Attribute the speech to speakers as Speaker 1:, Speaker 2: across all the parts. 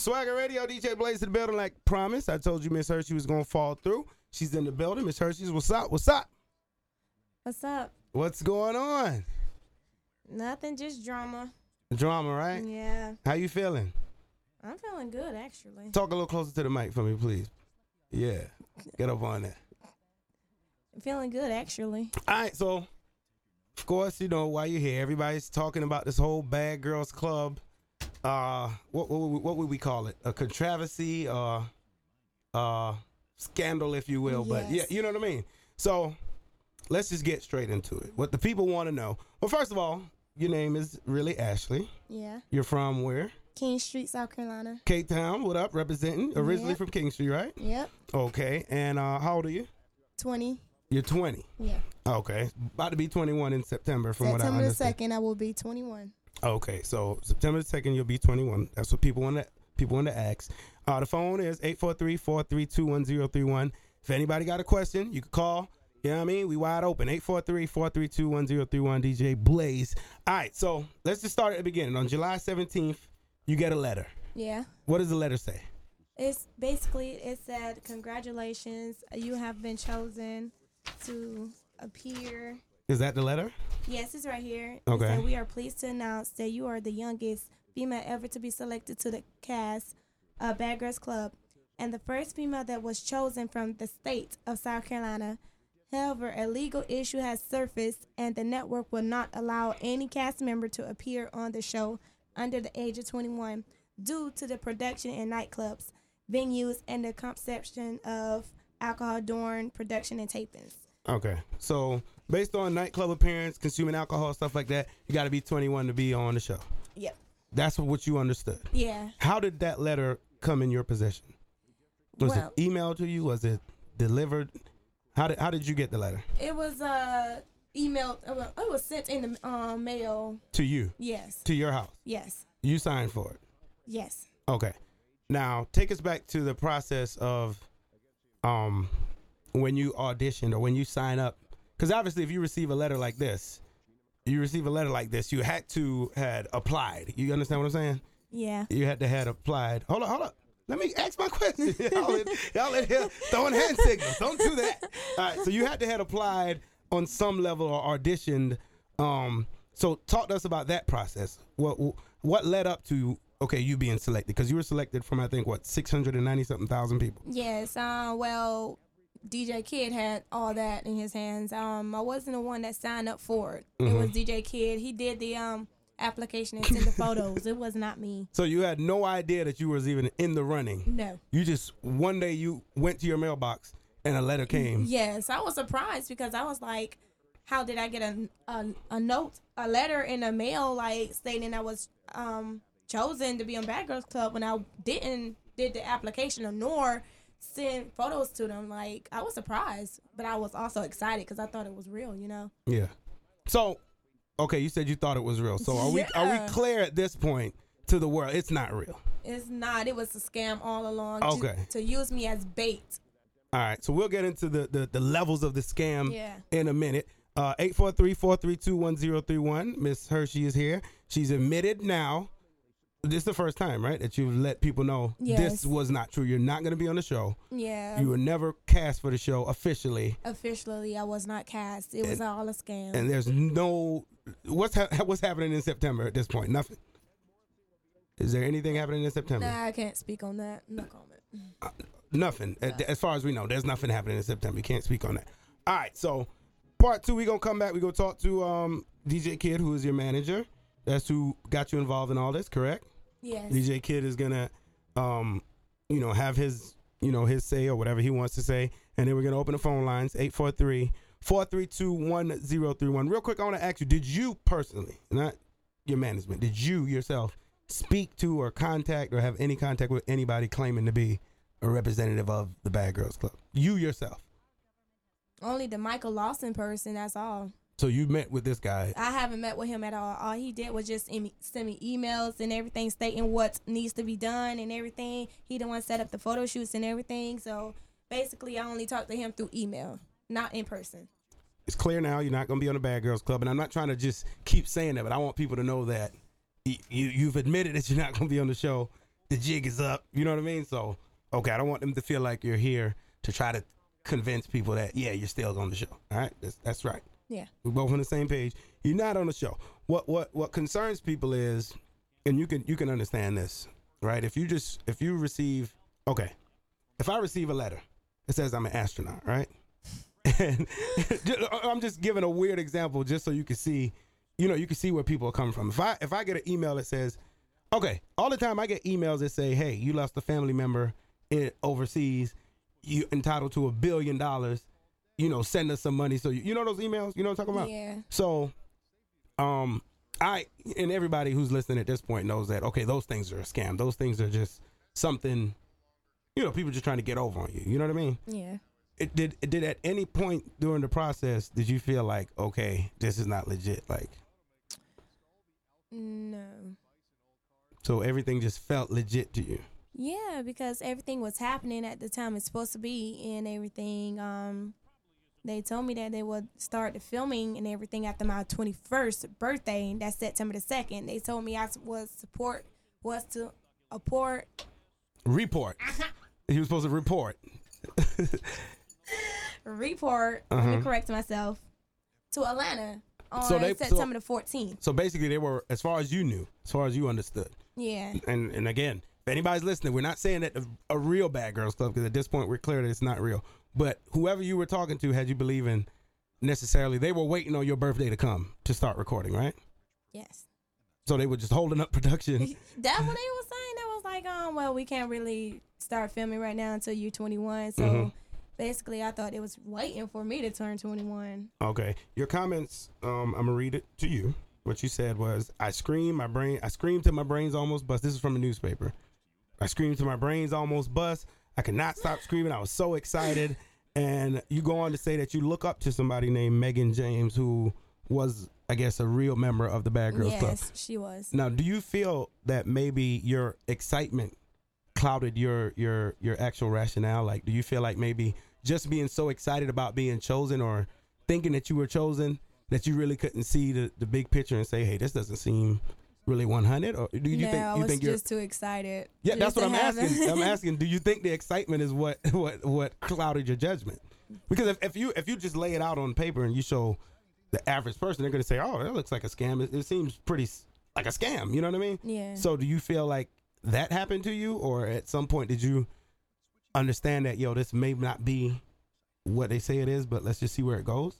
Speaker 1: Swagger Radio, DJ Blaze in the building like promised. I told you Miss Hershey was gonna fall through. She's in the building. Miss Hershey's what's up? What's up?
Speaker 2: What's up?
Speaker 1: What's going on?
Speaker 2: Nothing, just drama.
Speaker 1: Drama, right?
Speaker 2: Yeah,
Speaker 1: How you feeling?
Speaker 2: I'm feeling good actually.
Speaker 1: Talk a little closer to the mic for me, please. Yeah. Get up on that.
Speaker 2: Feeling good actually.
Speaker 1: All right, so of course, you know why you're here. Everybody's talking about this whole Bad Girls Club. Uh, what what, would we- what would we call it? A controversy, uh, uh, scandal, if you will. But yeah, you know what I mean. So let's just get straight into it. What the people want to know. Well, first of all, your name is really Ashley.
Speaker 2: Yeah.
Speaker 1: You're from where?
Speaker 2: Kingstree, South Carolina.
Speaker 1: Cape Town. What up? Representing. Originally
Speaker 2: Yep.
Speaker 1: from Kingstree, right?
Speaker 2: Yep.
Speaker 1: Okay. And uh, how old are you?
Speaker 2: 20.
Speaker 1: You're 20.
Speaker 2: Yeah.
Speaker 1: Okay. About to be 21 in September, from what I
Speaker 2: September
Speaker 1: understand.
Speaker 2: 2nd, I will be 21.
Speaker 1: Okay, so September the second, you'll be 21. That's what people want to people want to ask. Uh, the phone is 843-432-1031. If anybody got a question, you can call. You know what I mean? We wide open. 843-432-1031. DJ Blaze. All right, so let's just start at the beginning. On July 17th, you get a letter.
Speaker 2: Yeah.
Speaker 1: What does the letter say?
Speaker 2: It's basically, it said, Congratulations, you have been chosen to appear.
Speaker 1: Is that the letter?
Speaker 2: Yes, it's right here.
Speaker 1: Okay.
Speaker 2: We are pleased to announce that you are the youngest female ever to be selected to the cast of Bad Girls Club and the first female that was chosen from the state of South Carolina. However, a legal issue has surfaced, and the network will not allow any cast member to appear on the show under the age of 21 due to the production in nightclubs, venues, and the conception of alcohol during production and tapings.
Speaker 1: Okay. So based on nightclub appearance, consuming alcohol, stuff like that, you got to be 21 to be on the show.
Speaker 2: Yep.
Speaker 1: That's what you understood.
Speaker 2: Yeah.
Speaker 1: How did that letter come in your possession? Was
Speaker 2: Well-
Speaker 1: it emailed to you? Was it delivered? How did how did you get the letter
Speaker 2: It was uh emailed. Uh, well, it was sent in the um, mail.
Speaker 1: to you
Speaker 2: Yes.
Speaker 1: to your house?
Speaker 2: Yes.
Speaker 1: You signed for it.
Speaker 2: Yes.
Speaker 1: Okay. Now take us back to the process of um when you auditioned or when you sign up because obviously if you receive a letter like this you receive a letter like this you had to had applied. You understand what i'm saying?
Speaker 2: Yeah.
Speaker 1: you had to had applied. Hold on hold on let me ask my question. Y'all, in, y'all in here throwing hand signals. Don't do that. All right so you had to had applied on some level or auditioned um so talk to us about that process. What what led up to okay you being selected? Because you were selected from i think what 690 something thousand people.
Speaker 2: Yes. Uh, well, DJ Kid had all that in his hands. Um, I wasn't the one that signed up for it. It was DJ Kid. He did the um application and sent the photos. It was not me.
Speaker 1: so you had no idea that you was even in the running
Speaker 2: No.
Speaker 1: you just one day you went to your mailbox and a letter came
Speaker 2: Yes, I was surprised because I was like, how did I get a, a, a note, a letter in the mail, like stating I was um chosen to be on Bad Girls Club when I didn't did the application or nor send photos to them. Like I was surprised, but I was also excited because I thought it was real. You know?
Speaker 1: Yeah. So, okay, you said you thought it was real. So are we are we clear at this point to the world? It's not real.
Speaker 2: It's not. It was a scam all along.
Speaker 1: Okay.
Speaker 2: To, to use me as bait.
Speaker 1: All right. So we'll get into the the, the levels of the scam
Speaker 2: Yeah.
Speaker 1: in a minute. Uh 843-432-1031. Miss Hershey is here. She's admitted now. This is the first time, right, that you've let people know this was not true. You're not going to be on the show.
Speaker 2: Yeah.
Speaker 1: You were never cast for the show officially,
Speaker 2: Officially, I was not cast. It was all a scam.
Speaker 1: and there's no what's ha- what's happening in September at this point. Nothing. Is there anything happening in September?
Speaker 2: nah, I can't speak on that. No comment.
Speaker 1: Nothing. A- As far as we know, there's nothing happening in September. You can't speak on that. All right. So, part two, we're gonna come back. We're gonna talk to um, DJ Kid, who is your manager. That's who got you involved in all this, correct?
Speaker 2: Yes.
Speaker 1: DJ Kid is gonna, um, you know, have his, you know, his say or whatever he wants to say, and then we're gonna open the phone lines 843-432-1031. Real quick, I want to ask you: Did you personally, not your management, did you yourself speak to or contact or have any contact with anybody claiming to be a representative of the Bad Girls Club? You yourself.
Speaker 2: Only the Michael Lawson person. That's all.
Speaker 1: So you met with this guy.
Speaker 2: I haven't met with him at all. All he did was just send me emails and everything stating what needs to be done and everything. He the one set up the photo shoots and everything. So basically, I only talked to him through email, not in person.
Speaker 1: It's clear now you're not going to be on the Bad Girls Club, and I'm not trying to just keep saying that, but I want people to know that you you've admitted that you're not going to be on the show, the jig is up. You know what I mean? So okay, I don't want them to feel like you're here to try to convince people that yeah, you're still on the show. All right, that's, that's right.
Speaker 2: Yeah.
Speaker 1: We're both on the same page. You're not on the show. What what what concerns people is, and you can you can understand this, right? If you just if you receive okay, if I receive a letter that says I'm an astronaut, right? And uh, I'm just giving a weird example just so you can see, you know, you can see where people are coming from. If I if I get an email that says, okay, all the time I get emails that say, hey, you lost a family member in overseas, you entitled to a billion dollars you know, send us some money. So you, you know those emails. You know what I'm talking about.
Speaker 2: Yeah.
Speaker 1: So, um, I and everybody who's listening at this point knows that okay, those things are a scam. Those things are just something, you know, people just trying to get over on you. You know what I mean?
Speaker 2: Yeah.
Speaker 1: It did. It did at any point during the process did you feel like okay, this is not legit? Like,
Speaker 2: No.
Speaker 1: so everything just felt legit to you.
Speaker 2: Yeah, because everything was happening at the time it's supposed to be and everything. Um, they told me that they would start the filming and everything after my 21st birthday. and That's September the 2nd. They told me I was support was to report
Speaker 1: Report. he was supposed to report.
Speaker 2: report. Let
Speaker 1: Uh-huh.
Speaker 2: me correct myself to Atlanta on
Speaker 1: So they- so-
Speaker 2: September the 14th.
Speaker 1: So basically, they were as far as you knew, as far as you understood.
Speaker 2: Yeah.
Speaker 1: and and again, if anybody's listening, we're not saying that a, a real bad girls club because at this point we're clear that it's not real. But whoever you were talking to had you believing necessarily they were waiting on your birthday to come to start recording, right?
Speaker 2: Yes.
Speaker 1: So they were just holding up production.
Speaker 2: That's what they were saying. That was like, um, well, we can't really start filming right now until you're 21. So
Speaker 1: Mhm.
Speaker 2: basically, I thought it was waiting for me to turn 21.
Speaker 1: Okay, your comments. Um, I'm gonna read it to you. What you said was, "I scream, my brain. I scream till my brains almost bust." This is from a newspaper. I scream till my brains almost bust. I could not stop screaming. I was so excited. And you go on to say that you look up to somebody named Mehgan James, who was, I guess, a real member of the Bad Girls Club.
Speaker 2: yes, she was.
Speaker 1: Now, do you feel that maybe your excitement clouded your your your actual rationale? Like, do you feel like maybe just being so excited about being chosen or thinking that you were chosen that you really couldn't see the, the big picture and say, "Hey, this doesn't seem really 100"? Or do you
Speaker 2: no,
Speaker 1: think
Speaker 2: I
Speaker 1: you
Speaker 2: was
Speaker 1: think you're
Speaker 2: just too excited.
Speaker 1: yeah, that's what I'm asking. I'm asking, do you think the excitement is what what what clouded your judgment? Because if, if you if you just lay it out on paper and you show the average person, they're going to say, "Oh, that looks like a scam. It, it seems pretty s- like a scam." You know what I mean?
Speaker 2: yeah.
Speaker 1: So, do you feel like that happened to you, or at some point did you understand that yo, this may not be what they say it is, but let's just see where it goes?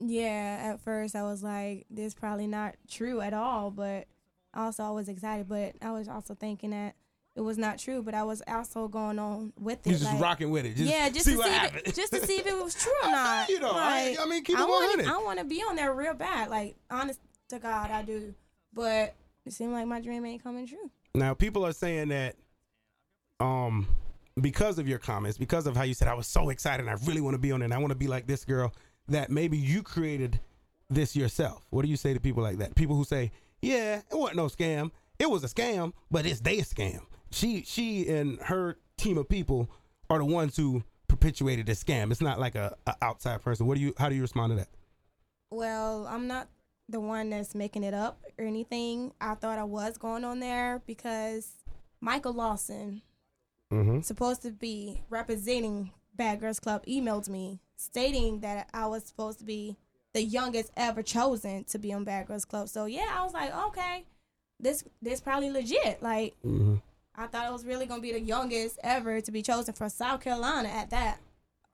Speaker 2: Yeah, at first I was like, this probably not true at all, but also I was excited, but I was also thinking that it was not true, but I was also going on with it.
Speaker 1: You just
Speaker 2: like,
Speaker 1: rocking with it. Just
Speaker 2: yeah, just
Speaker 1: see
Speaker 2: to see if it, just to see if it was true or not.
Speaker 1: you know, I,
Speaker 2: Like,
Speaker 1: I mean, keep it
Speaker 2: I want
Speaker 1: 100.
Speaker 2: I want to be on there real bad. Like honest to God, I do. But it seemed like my dream ain't coming true.
Speaker 1: Now people are saying that um because of your comments, because of how you said I was so excited and I really want to be on it and I want to be like this girl, that maybe you created this yourself. What do you say to people like that? People who say, Yeah, it wasn't no scam. It was a scam, but it's their scam. She she and her team of people are the ones who perpetuated the scam. It's not like a, a outside person. What do you how do you respond to that?
Speaker 2: Well, I'm not the one that's making it up or anything. I thought I was going on there because Michael Lawson,
Speaker 1: Mm-hmm.
Speaker 2: supposed to be representing Bad Girls Club, emailed me stating that I was supposed to be the youngest ever chosen to be on Bad Girls Club. So yeah, I was like, okay, this this probably legit. Like
Speaker 1: Mm-hmm.
Speaker 2: I thought it was really gonna be the youngest ever to be chosen from South Carolina at that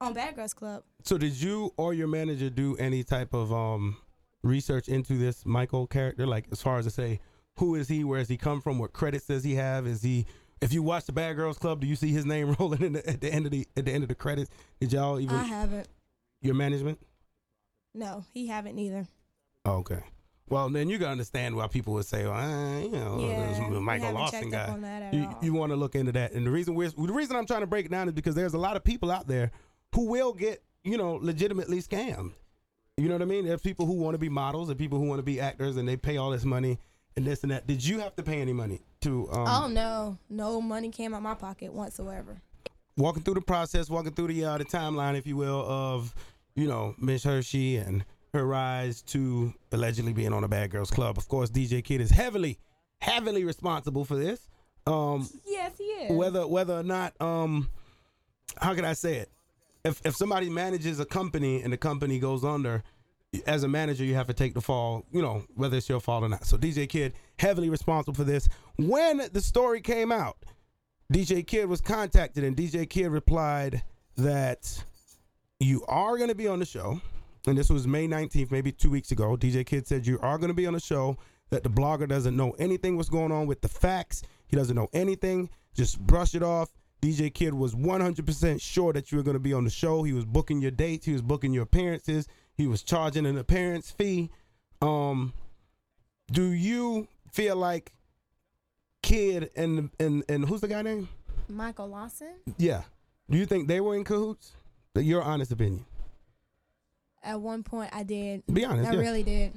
Speaker 2: on Bad Girls Club.
Speaker 1: So did you or your manager do any type of um research into this Michael character? Like as far as to say who is he, where has he come from, what credits does he have? Is he if you watch the Bad Girls Club, do you see his name rolling in the, at the end of the at the end of the credits? Did y'all even
Speaker 2: I haven't.
Speaker 1: your management?
Speaker 2: No, he haven't neither.
Speaker 1: Oh, okay. Well, then you can understand why people would say, well, uh, you know,
Speaker 2: Yeah,
Speaker 1: Michael Lawson guy.
Speaker 2: on that at
Speaker 1: You,
Speaker 2: all.
Speaker 1: you want to look into that, and the reason we're the reason I'm trying to break it down is because there's a lot of people out there who will get you know legitimately scammed. You know what I mean? There's people who want to be models and people who want to be actors, and they pay all this money and this and that. Did you have to pay any money to um,
Speaker 2: oh no, no money came out my pocket whatsoever.
Speaker 1: walking through the process, walking through the uh, the timeline, if you will, of you know Miss Hershey and her rise to allegedly being on a Bad Girls Club. Of course, DJ Kid is heavily, heavily responsible for this. Um,
Speaker 2: Yes, he is.
Speaker 1: whether whether or not um how can I say it? If if somebody manages a company and the company goes under, as a manager you have to take the fall, you know, whether it's your fault or not. So DJ Kid heavily responsible for this. When the story came out, DJ Kid was contacted and DJ Kid replied that you are going to be on the show. And this was May 19th, maybe 2 weeks ago. DJ Kid said you are going to be on the show that the blogger doesn't know anything what's going on with the facts. He doesn't know anything. Just brush it off. DJ Kid was 100% sure that you were going to be on the show. He was booking your dates, he was booking your appearances, he was charging an appearance fee. Um do you feel like Kid and and and who's the guy name?
Speaker 2: Michael Lawson.
Speaker 1: Yeah. Do you think they were in cahoots? Your honest opinion.
Speaker 2: At one point, I did.
Speaker 1: Be honest.
Speaker 2: I
Speaker 1: yeah.
Speaker 2: really did.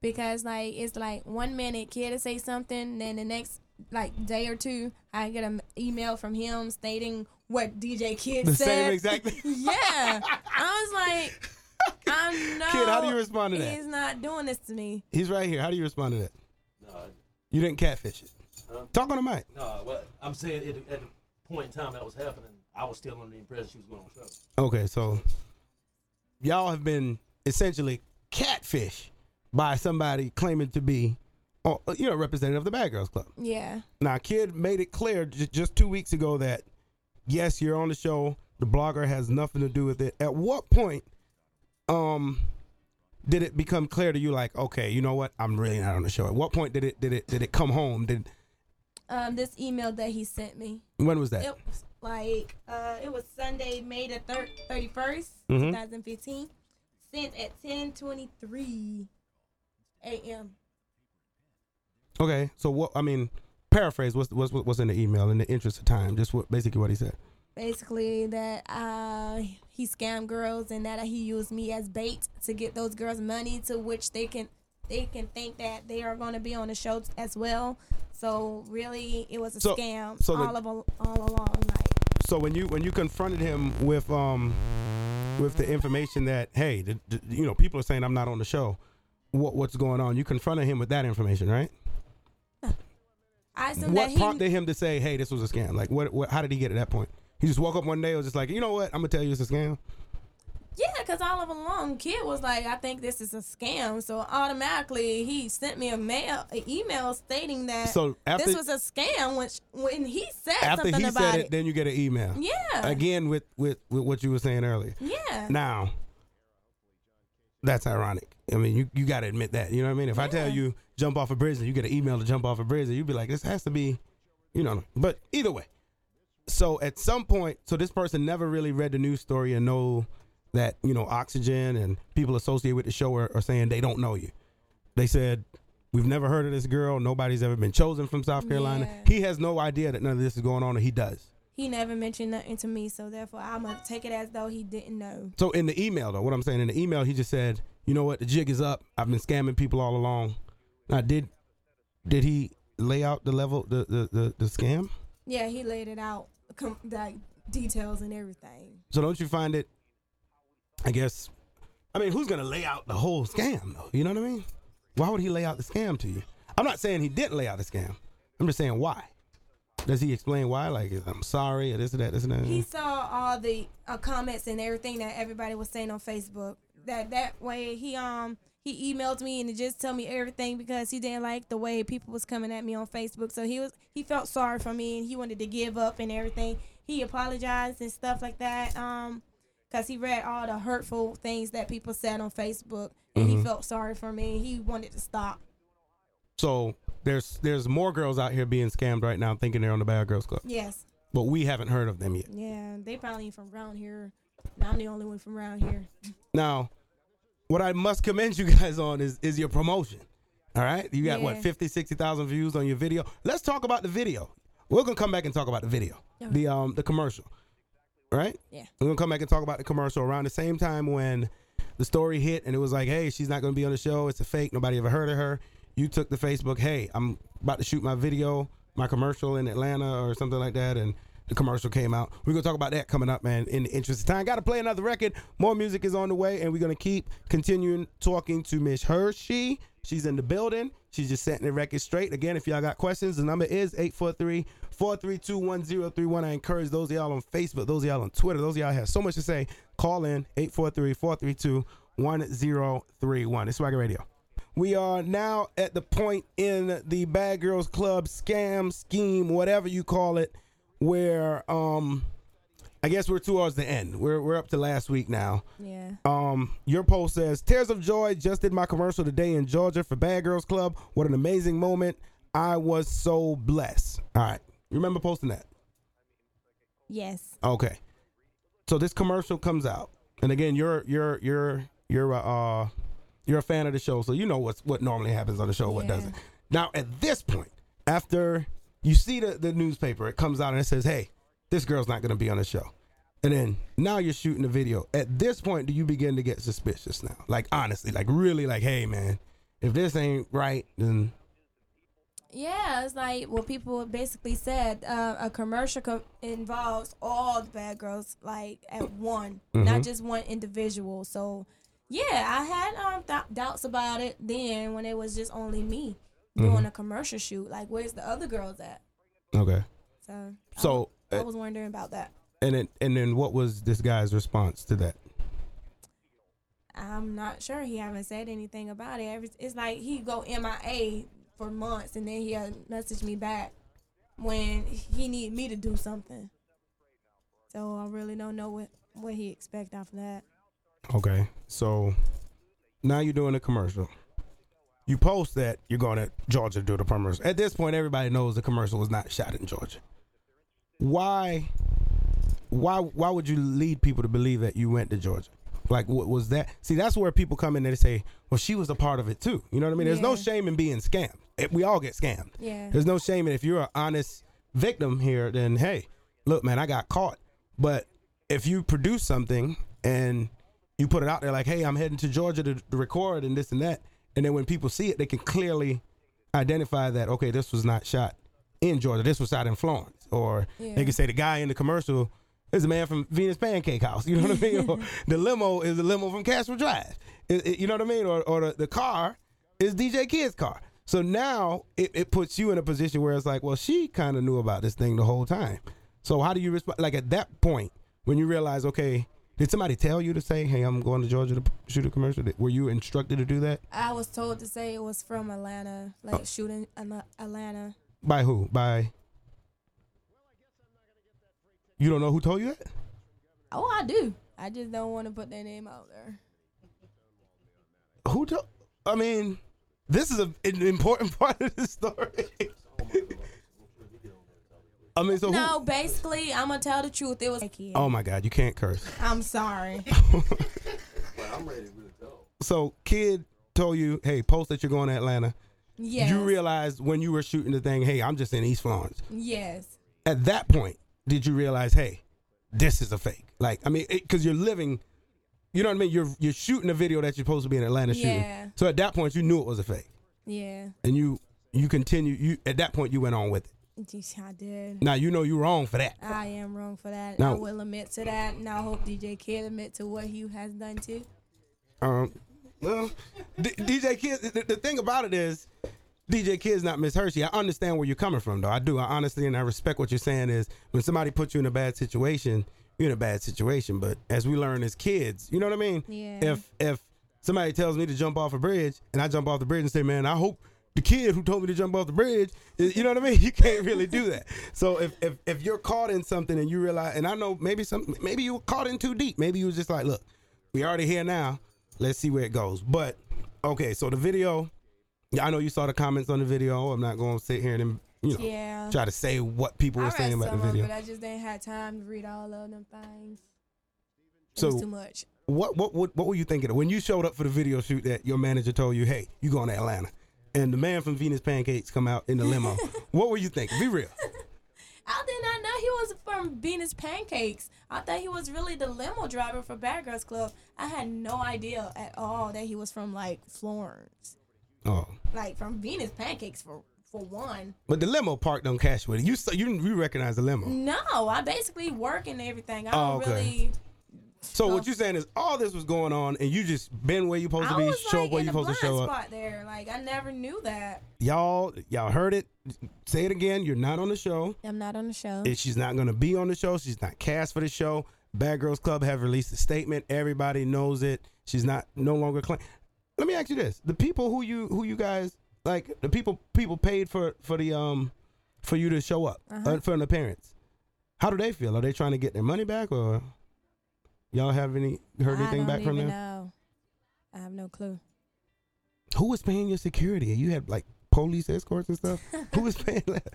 Speaker 2: Because like it's like one minute kid to say something, then the next like day or two, I get an email from him stating what DJ Kid
Speaker 1: the
Speaker 2: said.
Speaker 1: same exact thing.
Speaker 2: yeah, I was like, I know.
Speaker 1: Kid, how do you respond to that?
Speaker 2: He's not doing this to me.
Speaker 1: He's right here. How do you respond to that?
Speaker 3: No,
Speaker 1: You didn't catfish it.
Speaker 3: Huh?
Speaker 1: Talk on the mic.
Speaker 3: no. What I'm saying at, the- at the point in time that was happening, I was still under the impression she was going on the show.
Speaker 1: Okay, so y'all have been essentially catfish by somebody claiming to be, uh, you know, representative of the Bad Girls Club.
Speaker 2: Yeah.
Speaker 1: Now, Kid made it clear j- just two weeks ago that yes, you're on the show. The blogger has nothing to do with it. At what point, um, did it become clear to you? Like, okay, you know what? I'm really not on the show. At what point did it did it did it come home? Did
Speaker 2: Um, this email that he sent me.
Speaker 1: when was that?
Speaker 2: It was like uh, it was Sunday, May the thirty first,
Speaker 1: Mhm.
Speaker 2: two thousand fifteen. Sent at ten twenty three a.m.
Speaker 1: Okay, so what? I mean, paraphrase. What's what's what's in the email in the interest of time? Just what basically what he said.
Speaker 2: Basically, that uh, he scammed girls and that he used me as bait to get those girls money, to which they can they can think that they are going to be on the show as well. So really, it was a
Speaker 1: So-
Speaker 2: scam
Speaker 1: so the-
Speaker 2: all of all along. Like
Speaker 1: So when you when you confronted him with um with the information that hey, the, the- you know, people are saying I'm not on the show. What what's going on? You confronted him with that information, right?
Speaker 2: I assume
Speaker 1: what
Speaker 2: that he
Speaker 1: prompted him to say, "Hey, this was a scam"? Like, what, what? How did he get to that point? He just woke up one day and was just like, "You know what? I'm gonna tell you it's a scam."
Speaker 2: Yeah, because all of along, kid was like, "I think this is a scam." So automatically, he sent me a mail, an email stating that
Speaker 1: So after
Speaker 2: this was a scam. Which when he said
Speaker 1: after
Speaker 2: something
Speaker 1: he
Speaker 2: about
Speaker 1: said
Speaker 2: it,
Speaker 1: it, then you get an email
Speaker 2: yeah,
Speaker 1: again with with with what you were saying earlier.
Speaker 2: yeah,
Speaker 1: Now, that's ironic. I mean, you, you got to admit that. You know what I mean? If I tell you jump off a bridge and you get an email to jump off a bridge, you'd be like, this has to be, you know. But either way, so at some point, so this person never really read the news story and know that you know Oxygen and people associated with the show are, are saying they don't know you. They said. We've never heard of this girl. Nobody's ever been chosen from South Carolina.
Speaker 2: Yeah.
Speaker 1: He has no idea that none of this is going on, and he does.
Speaker 2: he never mentioned nothing to me. So therefore, I'm gonna take it as though he didn't know.
Speaker 1: So in the email, though, what I'm saying in the email, he just said, "You know what? The jig is up. I've been scamming people all along." Now, did did he lay out the level, the the the, the scam?
Speaker 2: Yeah, he laid it out, com- the details and everything.
Speaker 1: So don't you find it? I guess. I mean, who's gonna lay out the whole scam though? You know what I mean? Why would he lay out the scam to you? I'm not saying he didn't lay out the scam. I'm just saying why. Does he explain why? Like, I'm sorry, or this or that, this and that.
Speaker 2: He saw all the uh, comments and everything that everybody was saying on Facebook. That that way he um he emailed me and just told me everything because he didn't like the way people was coming at me on Facebook. So he was he felt sorry for me and he wanted to give up and everything. He apologized and stuff like that. Um, cause he read all the hurtful things that people said on Facebook and he felt sorry for me. He wanted to stop.
Speaker 1: so there's there's more girls out here being scammed right now, thinking they're on the Bad Girls Club,
Speaker 2: Yes.
Speaker 1: but we haven't heard of them yet.
Speaker 2: Yeah. They probably ain't from around here. I'm the only one from around here.
Speaker 1: Now, what I must commend you guys on is is your promotion. All right, you got what
Speaker 2: Yeah.
Speaker 1: 50, 60,000 views on your video. Let's talk about the video. We're gonna come back and talk about the video,
Speaker 2: Okay.
Speaker 1: the um the commercial, right?
Speaker 2: Yeah.
Speaker 1: We're gonna come back and talk about the commercial around the same time when the story hit and it was like, hey, she's not gonna be on the show. It's a fake. Nobody ever heard of her. You took the Facebook. Hey, I'm about to shoot my video, my commercial in Atlanta or something like that, and the commercial came out. We're gonna talk about that coming up, man. In the interest of time, got to play another record. More music is on the way, and we're gonna keep continuing talking to Miss Hershey. She's in the building. She's just setting the record straight. Again, if y'all got questions, the number is 843-432-1031. I encourage those of y'all on Facebook, those of y'all on Twitter, those of y'all have so much to say. Call in 843-432-1031. It's Swagger Radio. We are now at the point in the Bad Girls Club scam, scheme, whatever you call it, where um I guess we're towards the end. We're we're up to last week now.
Speaker 2: Yeah.
Speaker 1: Um, your post says, "Tears of joy. Just did my commercial today in Georgia for Bad Girls Club. What an amazing moment! I was so blessed." All right, you remember posting that?
Speaker 2: Yes.
Speaker 1: Okay. So this commercial comes out, and again, you're you're you're you're uh you're a fan of the show, so you know what's what normally happens on the show, what
Speaker 2: Yeah.
Speaker 1: doesn't. Now, at this point, after you see the the newspaper, it comes out and it says, "Hey, this girl's not going to be on the show." And then now you're shooting the video. At this point, do you begin to get suspicious now? Like honestly, like really, like, hey man, if this ain't right, then
Speaker 2: Yeah, it's like what people basically said. Uh, a commercial co- involves all the bad girls, like at one,
Speaker 1: Mhm.
Speaker 2: not just one individual. So, yeah, I had um, th- doubts about it then when it was just only me doing a commercial shoot. Like, where's the other girls at?
Speaker 1: okay.
Speaker 2: So,
Speaker 1: So
Speaker 2: I,
Speaker 1: uh,
Speaker 2: was wondering about that.
Speaker 1: and then and then what was this guy's response to that?
Speaker 2: I'm not sure. He haven't said anything about it. It's like he go MIA for months and then he'll message me back when he need me to do something. So I really don't know what what he expect of that.
Speaker 1: Okay. So now you're doing a commercial. You post that you're going to Georgia to do the commercial. At this point, everybody knows the commercial was not shot in Georgia. Why? Why? Why would you lead people to believe that you went to Georgia? Like, what was that? See, that's where people come in and they say, "Well, she was a part of it too." You know what I mean? There's no shame in being scammed. Eh, we all get scammed.
Speaker 2: Yeah.
Speaker 1: There's no shame in if you're an honest victim here, then hey, look, man, I got caught. But if you produce something and you put it out there like, hey, I'm heading to Georgia to, to record and this and that, and then when people see it, they can clearly identify that okay, this was not shot in Georgia. This was shot in Florence, or
Speaker 2: Yeah.
Speaker 1: they can say the guy in the commercial is a man from Venus Pancake House. You know what I mean? or the limo is a limo from Castro Drive. It- it- you know what I mean? Or or the, the car is DJ Kid's car. So now it, it puts you in a position where it's like, well, she kind of knew about this thing the whole time. So how do you respond? Like at that point, when you realize, okay, did somebody tell you to say, hey, I'm going to Georgia to shoot a commercial? Were you instructed to do that?
Speaker 2: I was told to say it was from Atlanta, like oh. shooting in Atlanta.
Speaker 1: By who? By you don't know who told you that?
Speaker 2: Oh, I do. I just don't want to put their name out there.
Speaker 1: Who told? I mean, this is a, an important part of the story. I mean, so who-
Speaker 2: No, basically, I'm gonna tell the truth. It was.
Speaker 1: Oh my God, you can't curse.
Speaker 2: I'm sorry.
Speaker 3: But I'm ready to go.
Speaker 1: So, kid told you, hey, post that you're going to Atlanta.
Speaker 2: Yes.
Speaker 1: You realized when you were shooting the thing, hey, I'm just in East Florence.
Speaker 2: yes.
Speaker 1: At that point, did you realize, hey, this is a fake? Like, I mean, because you're living, you know what I mean? You're you're shooting a video that you're supposed to be in Atlanta shooting.
Speaker 2: Yeah.
Speaker 1: So at that point, you knew it was a fake,
Speaker 2: Yeah.
Speaker 1: and you you continue. You at that point, you went on with it.
Speaker 2: Yes, I did.
Speaker 1: Now you know you're wrong for that.
Speaker 2: I am wrong for that.
Speaker 1: No.
Speaker 2: I will admit to that, and I hope DJ Kid admit to what he has done too.
Speaker 1: Um, well, D- DJ Kid. The, the thing about it is, DJ Kid's not Miss Hershey. I understand where you're coming from, though. I do. I honestly and I respect what you're saying. Is when somebody puts you in a bad situation, you're in a bad situation. But as we learn as kids, you know what I mean.
Speaker 2: Yeah.
Speaker 1: If if somebody tells me to jump off a bridge and I jump off the bridge and say, "Man, I hope." The kid who told me to jump off the bridge, you know what I mean. You can't really do that. So if, if if you're caught in something and you realize, and I know maybe some, maybe you were caught in too deep. Maybe you was just like, look, we already here now. Let's see where it goes. But okay, so the video, yeah, I know you saw the comments on the video. I'm not going to sit here and you know
Speaker 2: Yeah.
Speaker 1: try to say what people
Speaker 2: I
Speaker 1: were saying about the video.
Speaker 2: it. I just didn't have time to read all of them things. It
Speaker 1: So-
Speaker 2: was too much.
Speaker 1: What what what what were you thinking of when you showed up for the video shoot that your manager told you, hey, you going to Atlanta, and the man from Venus Pancakes come out in the limo? what were you thinking? Be real.
Speaker 2: I did not know he was from Venus Pancakes. I thought he was really the limo driver for Bad Girls Club. I had no idea at all that he was from like Florence,
Speaker 1: Oh,
Speaker 2: like from Venus Pancakes for for one.
Speaker 1: but the limo parked on Cashwood. You you you recognize the limo?
Speaker 2: No, I basically work and everything. I
Speaker 1: Oh,
Speaker 2: don't
Speaker 1: okay.
Speaker 2: really
Speaker 1: So
Speaker 2: Well-
Speaker 1: what you're saying is all this was going on, and you just been where you supposed to be,
Speaker 2: was
Speaker 1: show up where you supposed to show up.
Speaker 2: spot there. Like I never knew that.
Speaker 1: Y'all, y'all heard it. Say it again. You're not on the show.
Speaker 2: I'm not on the show.
Speaker 1: And she's not going to be on the show. She's not cast for the show. Bad Girls Club have released a statement. Everybody knows it. She's not no longer claim. Let me ask you this: the people who you who you guys like, the people people paid for for the um for you to show up
Speaker 2: Uh-huh.
Speaker 1: uh, for an appearance. How do they feel? Are they trying to get their money back, or y'all have any heard
Speaker 2: I
Speaker 1: anything back from them?
Speaker 2: know. I have no clue.
Speaker 1: Who was paying your security? You had like police escorts and stuff. who was paying that?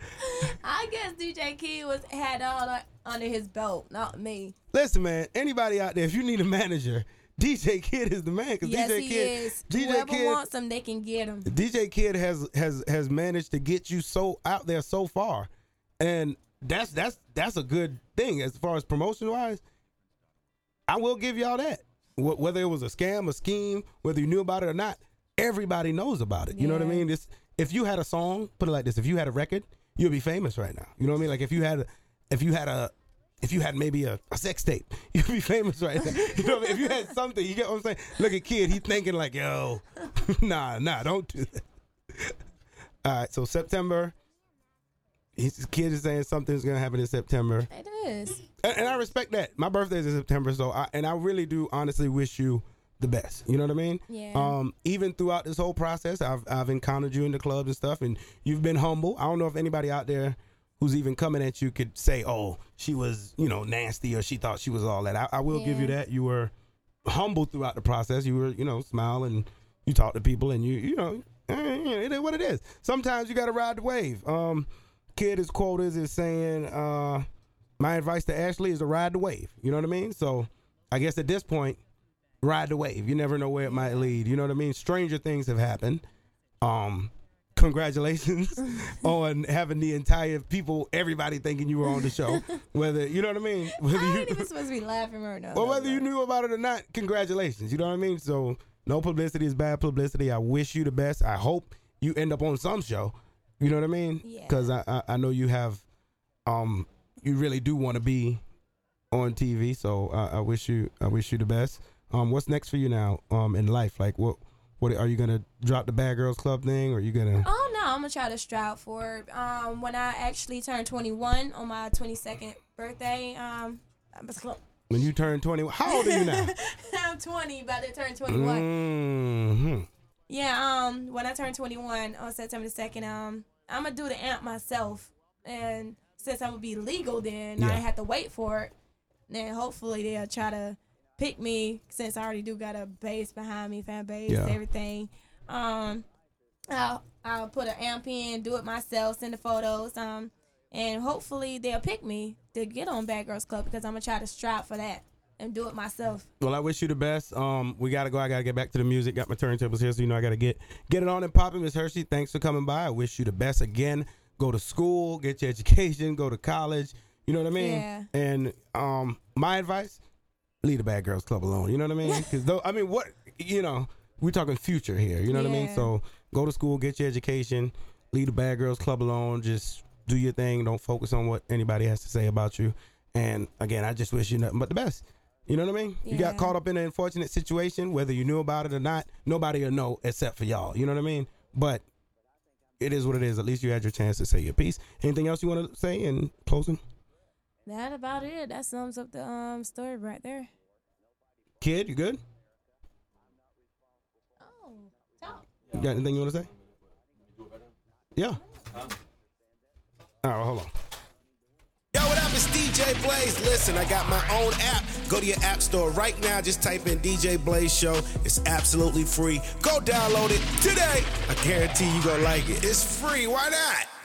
Speaker 2: I guess DJ Kid was had all that under his belt, not me.
Speaker 1: Listen, man. Anybody out there, if you need a manager, DJ Kid is the man. Cause
Speaker 2: Yes,
Speaker 1: DJ
Speaker 2: he
Speaker 1: Kid,
Speaker 2: is.
Speaker 1: DJ
Speaker 2: Whoever
Speaker 1: Kid,
Speaker 2: wants him, they can get him.
Speaker 1: DJ Kid has has has managed to get you so out there so far, and that's that's that's a good thing as far as promotion wise. I will give y'all that. Wh- Whether it was a scam, a scheme, whether you knew about it or not, everybody knows about it. You know what I mean? This if you had a song, put it like this: if you had a record, you'd be famous right now. You know what I mean? Like if you had, a, if you had a, if you had maybe a, a sex tape, you'd be famous right now. You know, I mean? if you had something, you get what I'm saying? Look at kid, he's thinking like, yo, nah, nah, don't do that. All right, so September. His kid is saying something's gonna happen in September,
Speaker 2: is.
Speaker 1: and, and I respect that. My birthday is in September, so I and I really do honestly wish you the best. You know what I mean?
Speaker 2: Yeah.
Speaker 1: Um, even throughout this whole process, I've I've encountered you in the clubs and stuff, and you've been humble. I don't know if anybody out there who's even coming at you could say, "Oh, she was you know nasty," or "She thought she was all that." I, I will give you that. You were humble throughout the process. You were you know smile and you talk to people, and you you know eh, you know, it is what it is. Sometimes you got to ride the wave. Um, kid, his quotas is saying, uh, "My advice to Ashley is to ride the wave." You know what I mean? So, I guess at this point ride the wave. You never know where it might lead. You know what I mean? Stranger things have happened. Um, congratulations on having the entire people, everybody thinking you were on the show. Whether you know what I mean, whether
Speaker 2: I ain't
Speaker 1: you,
Speaker 2: even supposed to be laughing or now.
Speaker 1: Well, whether you knew about it or not, congratulations. You know what I mean? So no publicity is bad publicity. I wish you the best. I hope you end up on some show. You know what I mean?
Speaker 2: Yeah.
Speaker 1: Because I, I I know you have, um, you really do want to be on TV. So uh, I wish you I wish you the best. Um, what's next for you now? Um, in life, like what what are you gonna drop the Bad Girls Club thing, or are you gonna?
Speaker 2: Oh no, I'm gonna try to strive for it. Um, when I actually turn 21 on my 22nd birthday, um, I'm
Speaker 1: When you turn 21, how old are you now?
Speaker 2: I'm 20, about to turn 21.
Speaker 1: hmm
Speaker 2: Yeah, um, when I turn 21 on September 2nd, um, I'm gonna do the amp myself, and since I'm gonna be legal, then I
Speaker 1: Yeah.
Speaker 2: ain't have to wait for it. Then hopefully they'll try to pick me since I already do got a base behind me, fan base,
Speaker 1: Yeah.
Speaker 2: everything. Um, I'll I'll put an amp in, do it myself, send the photos, um, and hopefully they'll pick me to get on Bad Girls Club because I'm gonna try to strive for that and do it myself.
Speaker 1: Well, I wish you the best. Um, we gotta go. I gotta get back to the music. Got my turntables here, so you know I gotta get get it on and popping. Miss Hershey, thanks for coming by. I wish you the best again. Go to school, get your education, go to college. You know what I mean?
Speaker 2: Yeah.
Speaker 1: And um, my advice: leave the Bad Girls Club alone. You know what I mean? Because though, I mean, what you know, we're talking future here. You know what I mean?
Speaker 2: Yeah.
Speaker 1: So go to school, get your education, leave the Bad Girls Club alone. Just do your thing. Don't focus on what anybody has to say about you. And again, I just wish you nothing but the best. You know what I mean? Yeah. You got caught up in an unfortunate situation, whether you knew about it or not. Nobody will know except for y'all. You know what I mean? But it is what it is. At least you had your chance to say your piece. Anything else you want to say in closing?
Speaker 2: That about it. That sums up the um story right there.
Speaker 1: Kid, you good?
Speaker 2: Oh, talk.
Speaker 1: You got anything you want to say? Yeah. All right, hold on.
Speaker 4: Yo, what up? It's DJ Blaze. Listen, I got my own app. Go to your app store right now. Just type in DJ Blaze Show. It's absolutely free. Go download it today. I guarantee you gonna like it. It's free. Why not?